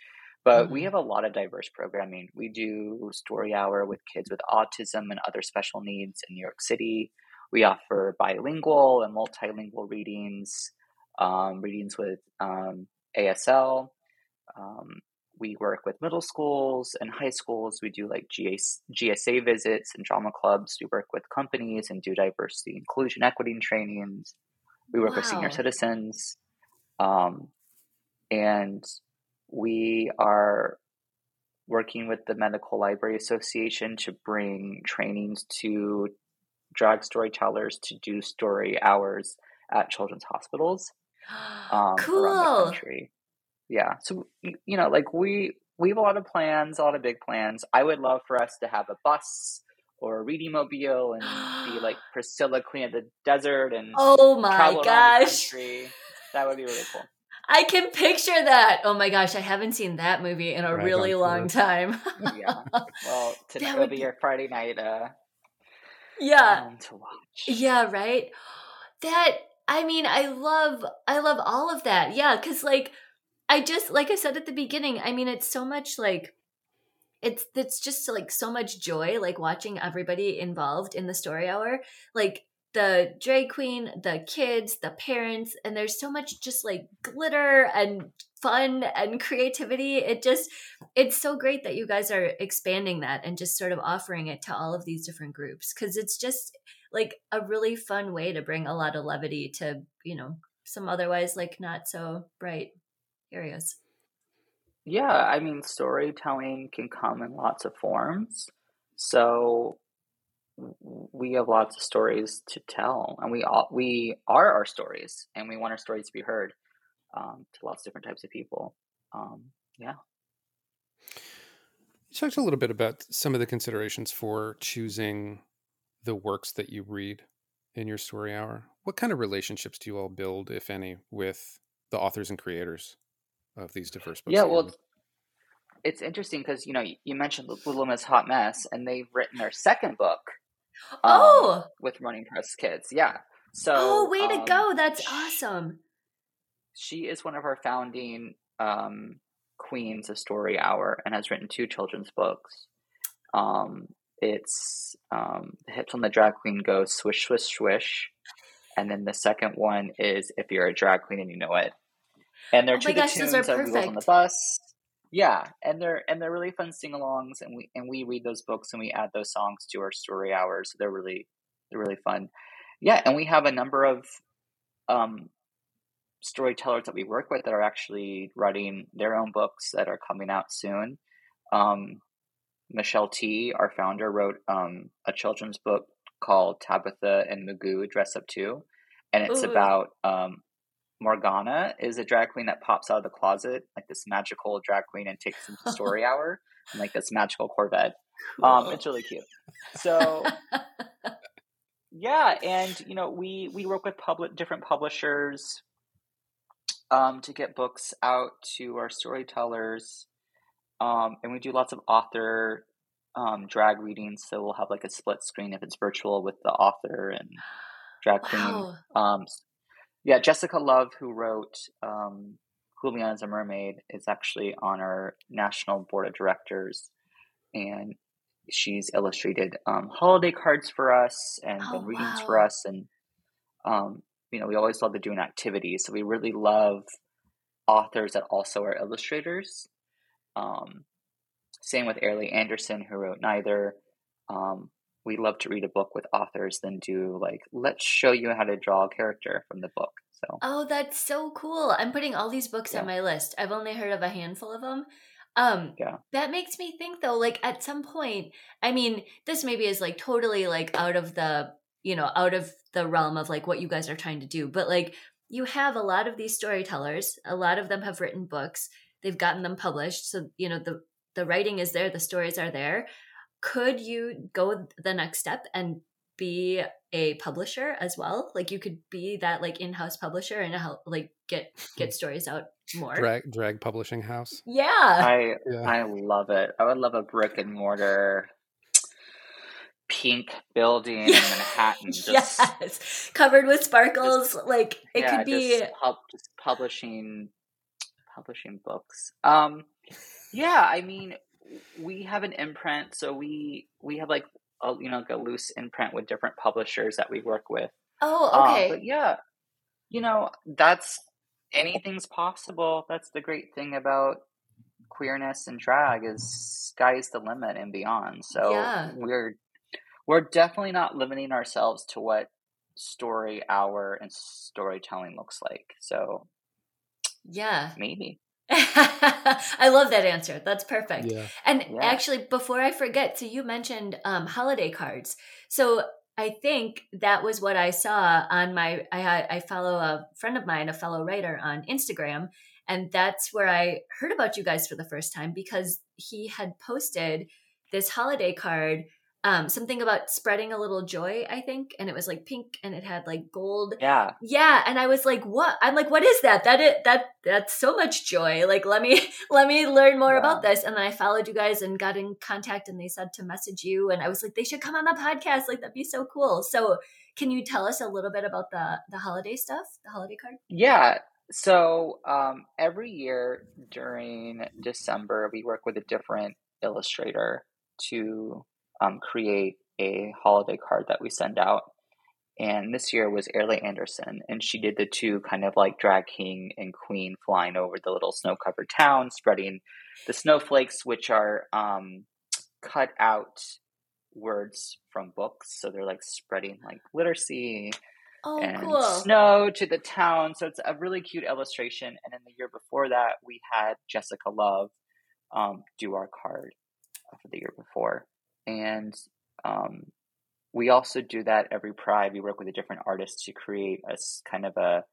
but mm-hmm. we have a lot of diverse programming we do story hour with kids with autism and other special needs in new york city we offer bilingual and multilingual readings um, readings with um, asl um, we work with middle schools and high schools. We do like GS, GSA visits and drama clubs. We work with companies and do diversity, inclusion, equity and trainings. We work wow. with senior citizens. Um, and we are working with the Medical Library Association to bring trainings to drag storytellers to do story hours at children's hospitals [gasps] um, cool. around the country. Yeah, so you know, like we we have a lot of plans, a lot of big plans. I would love for us to have a bus or a reading mobile and be [gasps] like Priscilla, Queen of the Desert, and oh my gosh, that would be really cool. I can picture that. Oh my gosh, I haven't seen that movie in a right really long time. yeah. Well, [laughs] today will be your Friday night uh yeah. to watch. Yeah, right? That I mean, I love I love all of that. Yeah, cuz like I just like I said at the beginning, I mean, it's so much like it's it's just like so much joy like watching everybody involved in the story hour. Like the drag queen, the kids, the parents, and there's so much just like glitter and fun and creativity. It just, it's so great that you guys are expanding that and just sort of offering it to all of these different groups because it's just like a really fun way to bring a lot of levity to, you know, some otherwise like not so bright areas. Yeah, I mean, storytelling can come in lots of forms. So we have lots of stories to tell, and we all, we are our stories, and we want our stories to be heard um, to lots of different types of people. Um, yeah. You talked a little bit about some of the considerations for choosing the works that you read in your story hour. What kind of relationships do you all build, if any, with the authors and creators of these diverse books? Yeah, well, it's interesting because you know you mentioned Little Miss Hot Mess, and they've written their second book um, oh, with Running Press Kids, yeah. So, oh, way to um, go! That's awesome. She is one of our founding um, queens of Story Hour and has written two children's books. Um, it's um, the hips on the drag queen goes swish swish swish, and then the second one is if you're a drag queen and you know it. And they're oh to the gosh, tunes of We on the Bus. Yeah and they're and they're really fun sing-alongs and we and we read those books and we add those songs to our story hours. So they're really they're really fun. Yeah and we have a number of um storytellers that we work with that are actually writing their own books that are coming out soon. Um Michelle Tea our founder wrote um a children's book called tabitha and magoo dress up too and it's Ooh. about um Morgana is a drag queen that pops out of the closet, like this magical drag queen, and takes them to story [laughs] hour and like this magical Corvette. Cool. Um, it's really cute. So [laughs] yeah, and you know we we work with public different publishers um, to get books out to our storytellers, um, and we do lots of author um, drag readings. So we'll have like a split screen if it's virtual with the author and drag queen. Um, yeah, Jessica Love, who wrote um, Julian as a Mermaid, is actually on our national board of directors, and she's illustrated um, holiday cards for us and oh, readings wow. for us, and um, you know we always love to do an activity, so we really love authors that also are illustrators. Um, same with Airlie Anderson, who wrote Neither. Um, we love to read a book with authors than do like let's show you how to draw a character from the book so. Oh that's so cool. I'm putting all these books yeah. on my list. I've only heard of a handful of them um yeah. that makes me think though like at some point i mean this maybe is like totally like out of the you know out of the realm of like what you guys are trying to do but like you have a lot of these storytellers. A lot of them have written books. They've gotten them published so you know the the writing is there the stories are there could you go the next step and be a publisher as well? Like you could be that like in-house publisher and help like get get [laughs] stories out more. Drag drag publishing house? Yeah. I yeah. i love it. I would love a brick and mortar pink building in manhattan [laughs] just, yes. Covered with sparkles. Just, like it yeah, could be just, pub, just publishing publishing books. Um yeah i mean we have an imprint, so we we have like a you know like a loose imprint with different publishers that we work with. Oh, um, okay. Um, but yeah, you know that's anything's possible. That's the great thing about queerness and drag is sky's the limit and beyond. So Yeah. we're we're definitely not limiting ourselves to what story hour and storytelling looks like. So Yeah. maybe. [laughs] I love that answer. That's perfect. Yeah. And Yeah. actually, before I forget, so you mentioned um, holiday cards. So I think that was what I saw on my. I I follow a friend of mine, a fellow writer on Instagram, and that's where I heard about you guys for the first time because he had posted this holiday card. Um, something about spreading a little joy, I think, and it was like pink and it had like gold. Yeah. yeah and i was like what? I'm like what is that? That it that that's so much joy. Like let me [laughs] let me learn more Yeah. about this. And then i followed you guys and got in contact and they said to message you and i was like they should come on the podcast. Like that'd be so cool. So can you tell us a little bit about the the holiday stuff the holiday card? Yeah. So um, every year during December, we work with a different illustrator to um, create a holiday card that we send out. And this year was Airlie Anderson, and she did the two kind of like drag king and queen flying over the little snow covered town, spreading the snowflakes, which are um, cut out words from books. So they're like spreading like literacy oh and cool snow to the town. So it's a really cute illustration. And then the year before that, we had Jessica Love um, do our card for the year before. And um, we also do that every Pride. We work with a different artist to create a kind of a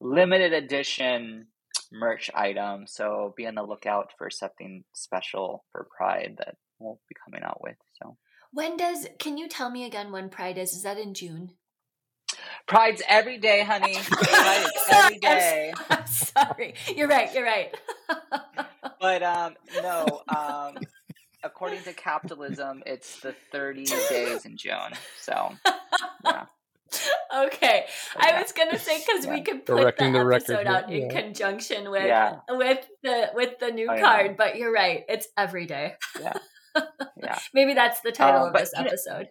limited edition merch item. So be on the lookout for something special for Pride that we'll be coming out with. So when does can you tell me again when pride is is that in june Pride's every day, honey. [laughs] Pride is Sorry, I'm day. I'm [laughs] sorry you're right you're right [laughs] But um, no, um, according to capitalism, it's the 30 [laughs] days in June. So, yeah. [laughs] okay But I was gonna say because we could put Correcting the the record episode here, out in conjunction with Yeah. with the with the new I know. card. But you're right; it's every day. Yeah. [laughs] Yeah. Maybe that's the title Um, of this you know- episode.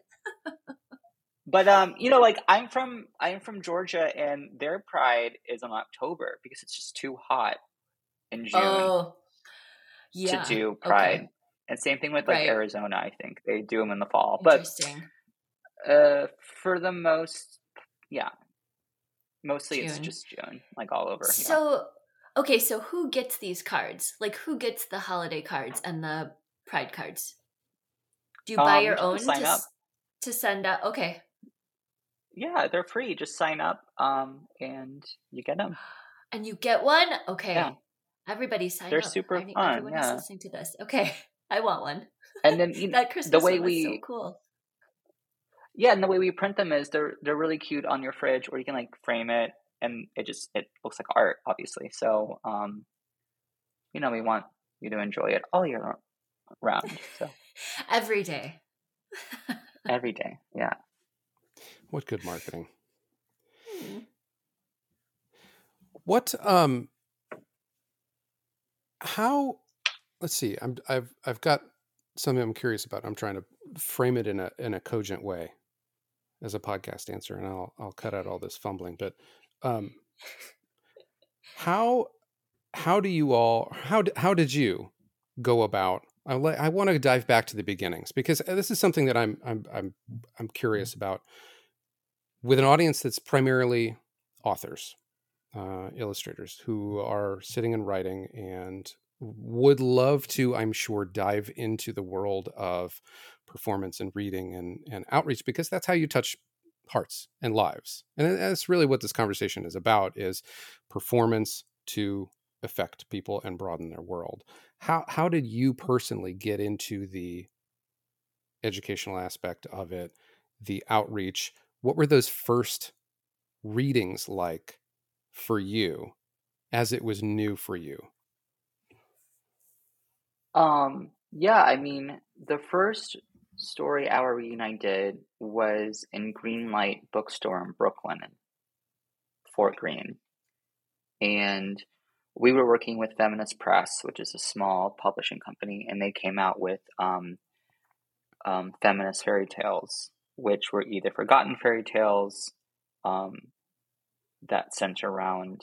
But um, you know, like I'm from I'm from Georgia, and their Pride is in October because it's just too hot in June Oh, yeah. to do Pride. Okay. And same thing with like Right. Arizona. I think they do them in the fall. But uh, for the most, yeah, mostly it's just June, like all over. yeah. So, okay, so who gets these cards? Like, who gets the holiday cards and the pride cards? Do you buy Um, your own to sign to, up. to send out? Okay. Yeah, they're free. Just sign up, um, and you get them. And you get one? Okay. Yeah. Everybody sign up. They're super I think fun, Everyone yeah. is listening to this. Okay. I want one. And then you [laughs] know, That Christmas way one was so we- cool. yeah, and the way we print them is they're they're really cute on your fridge, or you can like frame it, and it just it looks like art, obviously. So, um, you know, we want you to enjoy it all year round. So [laughs] Every day. [laughs] every day, yeah. What good marketing. Hmm. What um how let's see. I'm I've I've got something I'm curious about. I'm trying to frame it in a in a cogent way as a podcast answer and I'll I'll cut out all this fumbling, but um how how do you all how d- how did you go about I li- I want to dive back to the beginnings because uh, this is something that I'm I'm I'm I'm curious about with an audience that's primarily authors, uh, illustrators who are sitting and writing and would love to, I'm sure, dive into the world of performance and reading and, and outreach because that's how you touch hearts and lives. And that's really what this conversation is about is performance to affect people and broaden their world. How how did you personally get into the educational aspect of it, the outreach? What were those first readings like for you as it was new for you? Um, yeah, I mean, the first story hour reading I did was in Greenlight Bookstore in Brooklyn, Fort Greene. And we were working with Feminist Press, which is a small publishing company, and they came out with um, um, feminist fairy tales, which were either forgotten fairy tales um, that center around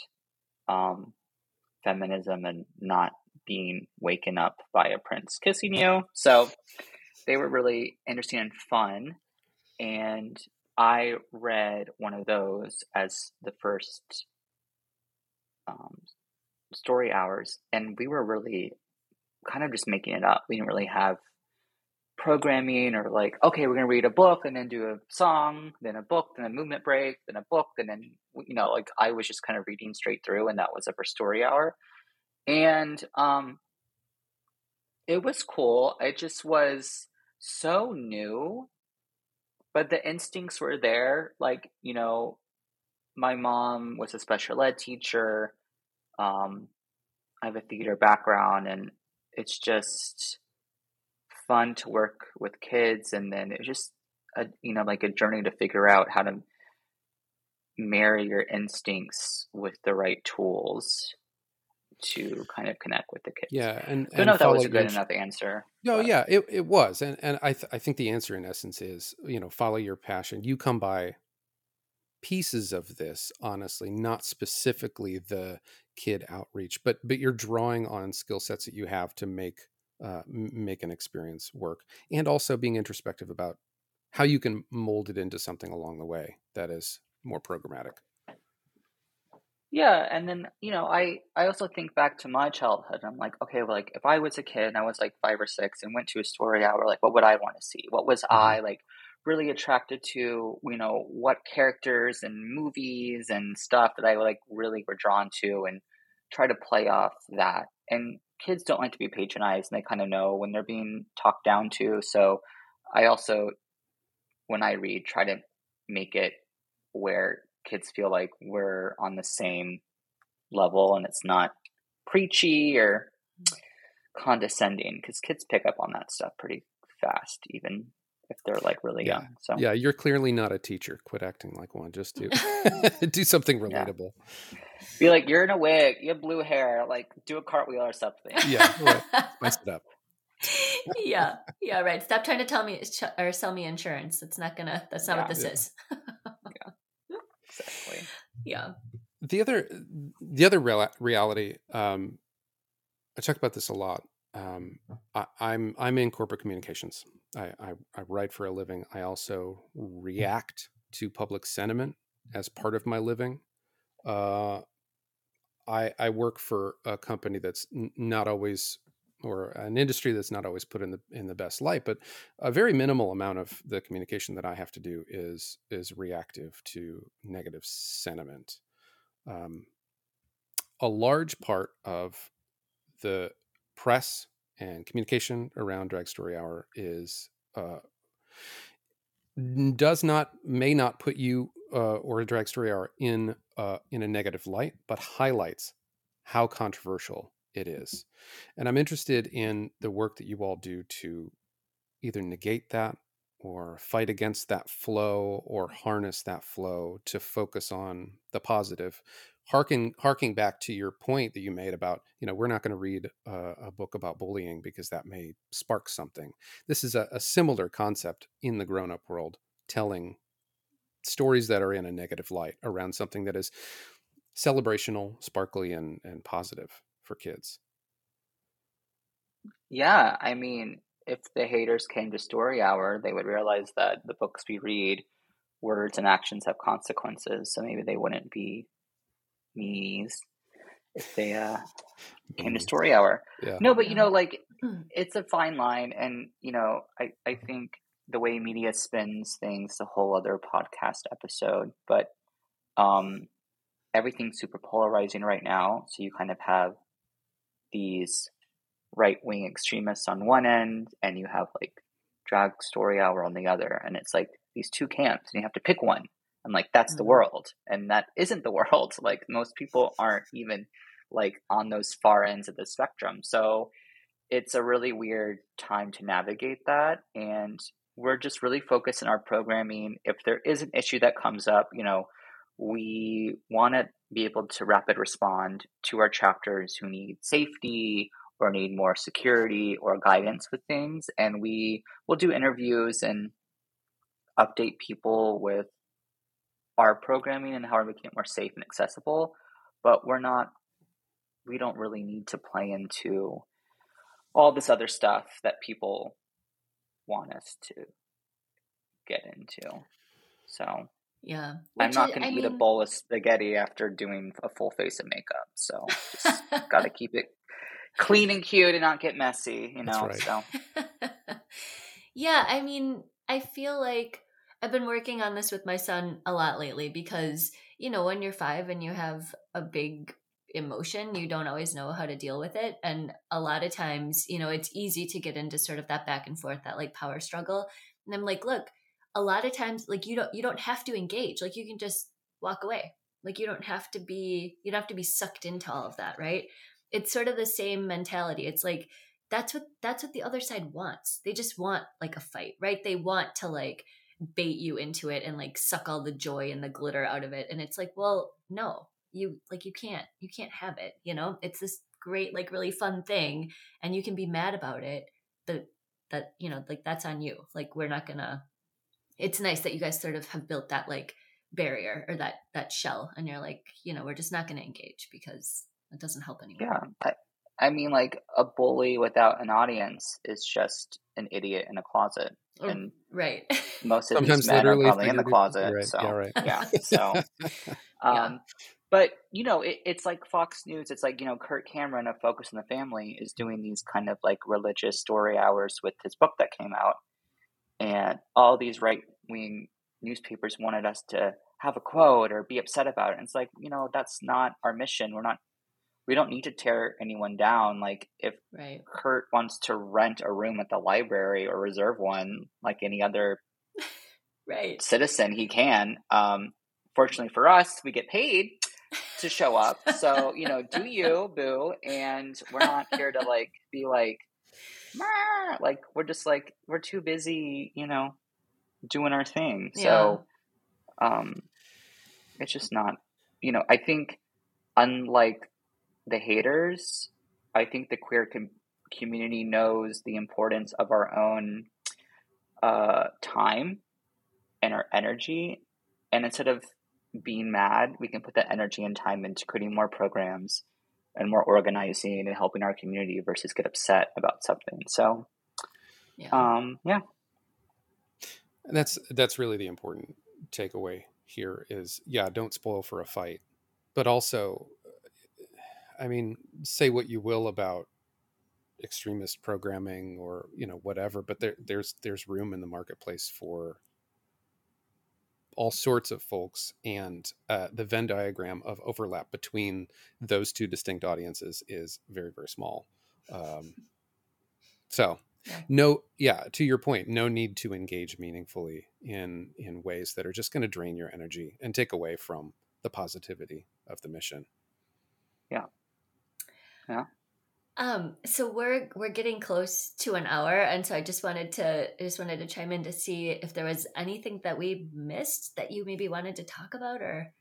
um, feminism and not being waken up by a prince kissing you. So they were really interesting and fun. And I read one of those as the first um, story hours, and we were really kind of just making it up. We didn't really have programming or like, okay, we're going to read a book and then do a song, then a book, then a movement break, then a book, and then, you know, like I was just kind of reading straight through, and that was a first story hour. And um, it was cool. It just was so new, but the instincts were there. Like, you know, my mom was a special ed teacher. Um, I have a theater background, and it's just fun to work with kids. And then it's just a you know like a journey to figure out how to marry your instincts with the right tools to kind of connect with the kids. Yeah, and I don't know if that was a good enough answer. No, but. yeah, it, it was, and and I th- I think the answer in essence is you know follow your passion. You come by pieces of this honestly not specifically the kid outreach but but you're drawing on skill sets that you have to make uh, make an experience work and also being introspective about how you can mold it into something along the way that is more programmatic yeah and then you know i i also think back to my childhood i'm like okay well like if i was a kid and i was like five or six and went to a story hour like what would i want to see what was mm-hmm. i like really attracted to you know what characters and movies and stuff that I like really were drawn to and try to play off that. And kids don't like to be patronized and they kind of know when they're being talked down to. So I also when I read try to make it where kids feel like we're on the same level and it's not preachy or mm. condescending because kids pick up on that stuff pretty fast even if they're like really yeah. young. So yeah, you're clearly not a teacher. Quit acting like one. Just do [laughs] [laughs] do something relatable. Yeah. Be like you're in a wig, you have blue hair. Like do a cartwheel or something. Yeah, right. spice it up. [laughs] yeah, yeah, right. Stop trying to tell me or sell me insurance. It's not gonna. That's not yeah. what this yeah. is. yeah, exactly. Yeah. The other, the other real, reality. Um, I talk about this a lot um, I, am I'm, I'm in corporate communications. I, I, I write for a living. I also react to public sentiment as part of my living. Uh, I I work for a company that's n- not always or an industry that's not always put in the in the best light, but a very minimal amount of the communication that I have to do is is reactive to negative sentiment. Um, a large part of the press and communication around Drag Story Hour is uh, does not may not put you uh, or Drag Story Hour in uh, in a negative light, but highlights how controversial it is. And I'm interested in the work that you all do to either negate that or fight against that flow or harness that flow to focus on the positive. Harking harking back to your point that you made about you know we're not going to read a, a, book about bullying because that may spark something. This is a, a similar concept in the grown-up world telling stories that are in a negative light around something that is celebrational sparkly and and positive for kids yeah i mean if the haters came to story hour they would realize that the books we read words and actions have consequences so maybe they wouldn't be meanies if they uh, came to story hour. Yeah. No, but you know, like hmm. it's a fine line, and you know, I I think the way media spins things, the whole other podcast episode, but um, everything's super polarizing right now. So you kind of have these right wing extremists on one end, and you have like drag story hour on the other, and it's like these two camps, and you have to pick one. And like that's mm-hmm. the world and that isn't the [laughs] world. Like most people aren't even like on those far ends of the spectrum. So it's a really weird time to navigate that and we're just really focused in our programming. If there is an issue that comes up you know we want to be able to rapid respond to our chapters who need safety or need more security or guidance with things and we will do interviews and update people with our programming and how we're making it more safe and accessible, but we're not we don't really need to play into all this other stuff that people want us to get into. So yeah, I'm not going to eat mean... a bowl of spaghetti after doing a full face of makeup. So just got to [laughs] keep it clean and cute and not get messy, you know. Right. So [laughs] yeah, I mean, I feel like I've been working on this with my son a lot lately because you know when you're five and you have a big emotion you don't always know how to deal with it and a lot of times you know it's easy to get into sort of that back and forth that like power struggle and i'm like look a lot of times like you don't you don't have to engage like you can just walk away. Like you don't have to be you don't have to be sucked into all of that right? It's sort of the same mentality. It's like that's what that's what the other side wants. They just want like a fight right? They want to like bait you into it and like suck all the joy and the glitter out of it. And it's like well no you like you can't you can't have it you know? It's this great like really fun thing and you can be mad about it but that you know like that's on you. Like we're not gonna it's nice that you guys sort of have built that like barrier or that that shell and you're like you know we're just not gonna engage because it doesn't help anyone yeah I, I mean like a bully without an audience is just an idiot in a closet oh, and right most of Sometimes these men are probably in the closet right. so yeah, right. yeah [laughs] so um yeah. But you know, it, it's like Fox News. It's like you know, Kirk Cameron of Focus on the Family is doing these kind of like religious story hours with his book that came out, and all these right wing newspapers wanted us to have a quote or be upset about it. And it's like you know, that's not our mission. We're not. We don't need to tear anyone down. Like if right. Kirk wants to rent a room at the library or reserve one, like any other [laughs] right citizen, he can. Um, fortunately for us, we get paid to show up. So, you know, do [laughs] you, boo. And we're not here to like be like! Like we're just like we're too busy, you know, doing our thing. Yeah. So um it's just not you know, I think unlike the haters, I think the queer com- community knows the importance of our own uh, time and our energy. And instead of being mad, we can put that energy and time into creating more programs and more organizing and helping our community versus get upset about something. So, yeah. Um, yeah. And that's that's really the important takeaway here is yeah, don't spoil for a fight, but also, I mean, say what you will about extremist programming or you know whatever, but there there's there's room in the marketplace for all sorts of folks, and uh, the Venn diagram of overlap between those two distinct audiences is very, very small. Um, so, no, yeah, to your point, no need to engage meaningfully in in ways that are just going to drain your energy and take away from the positivity of the mission. Yeah. Yeah. Um, so we're we're getting close to an hour, and so I just wanted to I just wanted to chime in to see if there was anything that we missed that you maybe wanted to talk about or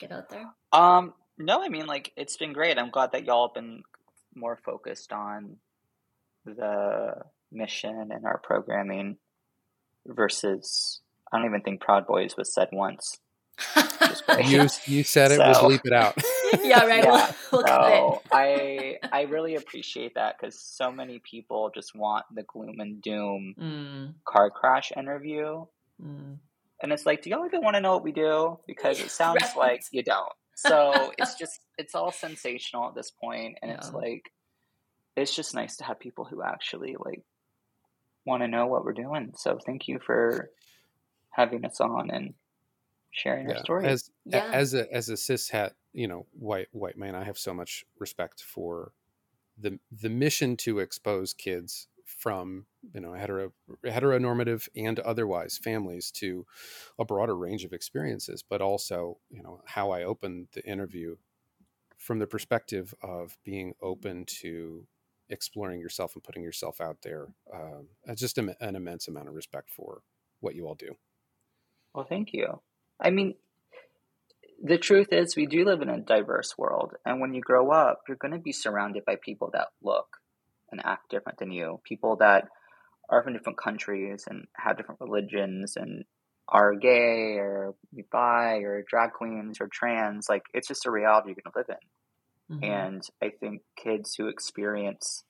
get out there. Um, no, I mean like it's been great. I'm glad that y'all have been more focused on the mission and our programming versus I don't even think Proud Boys was said once. [laughs] you you said it. So, we'll bleep it out. [laughs] [laughs] yeah, right. Yeah. We'll, we'll so I [laughs] I really appreciate that because so many people just want the gloom and doom mm. car crash interview, mm. and it's like, do y'all even want to know what we do? Because it [laughs] sounds right. like you don't. So it's just it's all sensational at this point, and yeah. it's like it's just nice to have people who actually like want to know what we're doing. So thank you for having us on and sharing yeah. our story. As yeah. as a as a cis het, you know, white white man, I have so much respect for the the mission to expose kids from you know hetero heteronormative and otherwise families to a broader range of experiences but also you know how i opened the interview from the perspective of being open to exploring yourself and putting yourself out there um, just an immense amount of respect for what you all do. Well thank you. I mean, the truth is, we do live in a diverse world. And when you grow up, you're going to be surrounded by people that look and act different than you, people that are from different countries and have different religions and are gay or bi or drag queens or trans. Like, it's just a reality you're going to live in. Mm-hmm. And I think kids who experience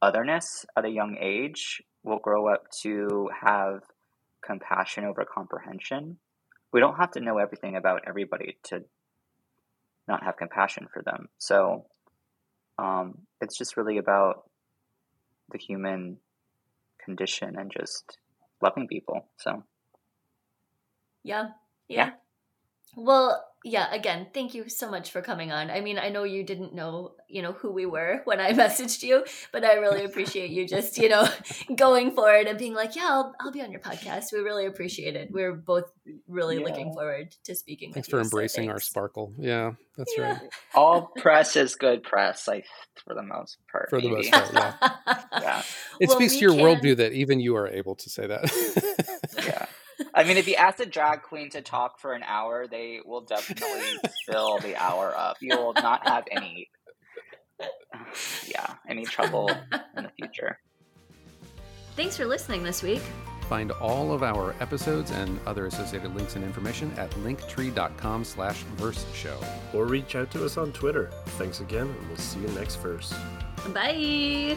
otherness at a young age will grow up to have compassion over comprehension. We don't have to know everything about everybody to not have compassion for them. So um, it's just really about the human condition and just loving people. So, yeah, yeah. yeah. Well, yeah, again, thank you so much for coming on. I mean, I know you didn't know, you know, who we were [laughs] when I messaged you, but I really appreciate you just, you know, [laughs] going forward and being like, yeah, I'll, I'll be on your podcast. We really appreciate it. We're both really yeah. looking forward to speaking thanks for you, embracing so thanks. our sparkle. Yeah, that's yeah. right. [laughs] All press is good press, like for the most part. For the most part, yeah. yeah. It well, speaks to your can... worldview that even you are able to say that. Yeah. I mean, if you ask a drag queen to talk for an hour, they will definitely [laughs] fill the hour up. You will not have any, yeah, any trouble in the future. Thanks for listening this week. Find all of our episodes and other associated links and information at linktree.com slash verse show. Or reach out to us on Twitter. Thanks again, and we'll see you next verse. Bye.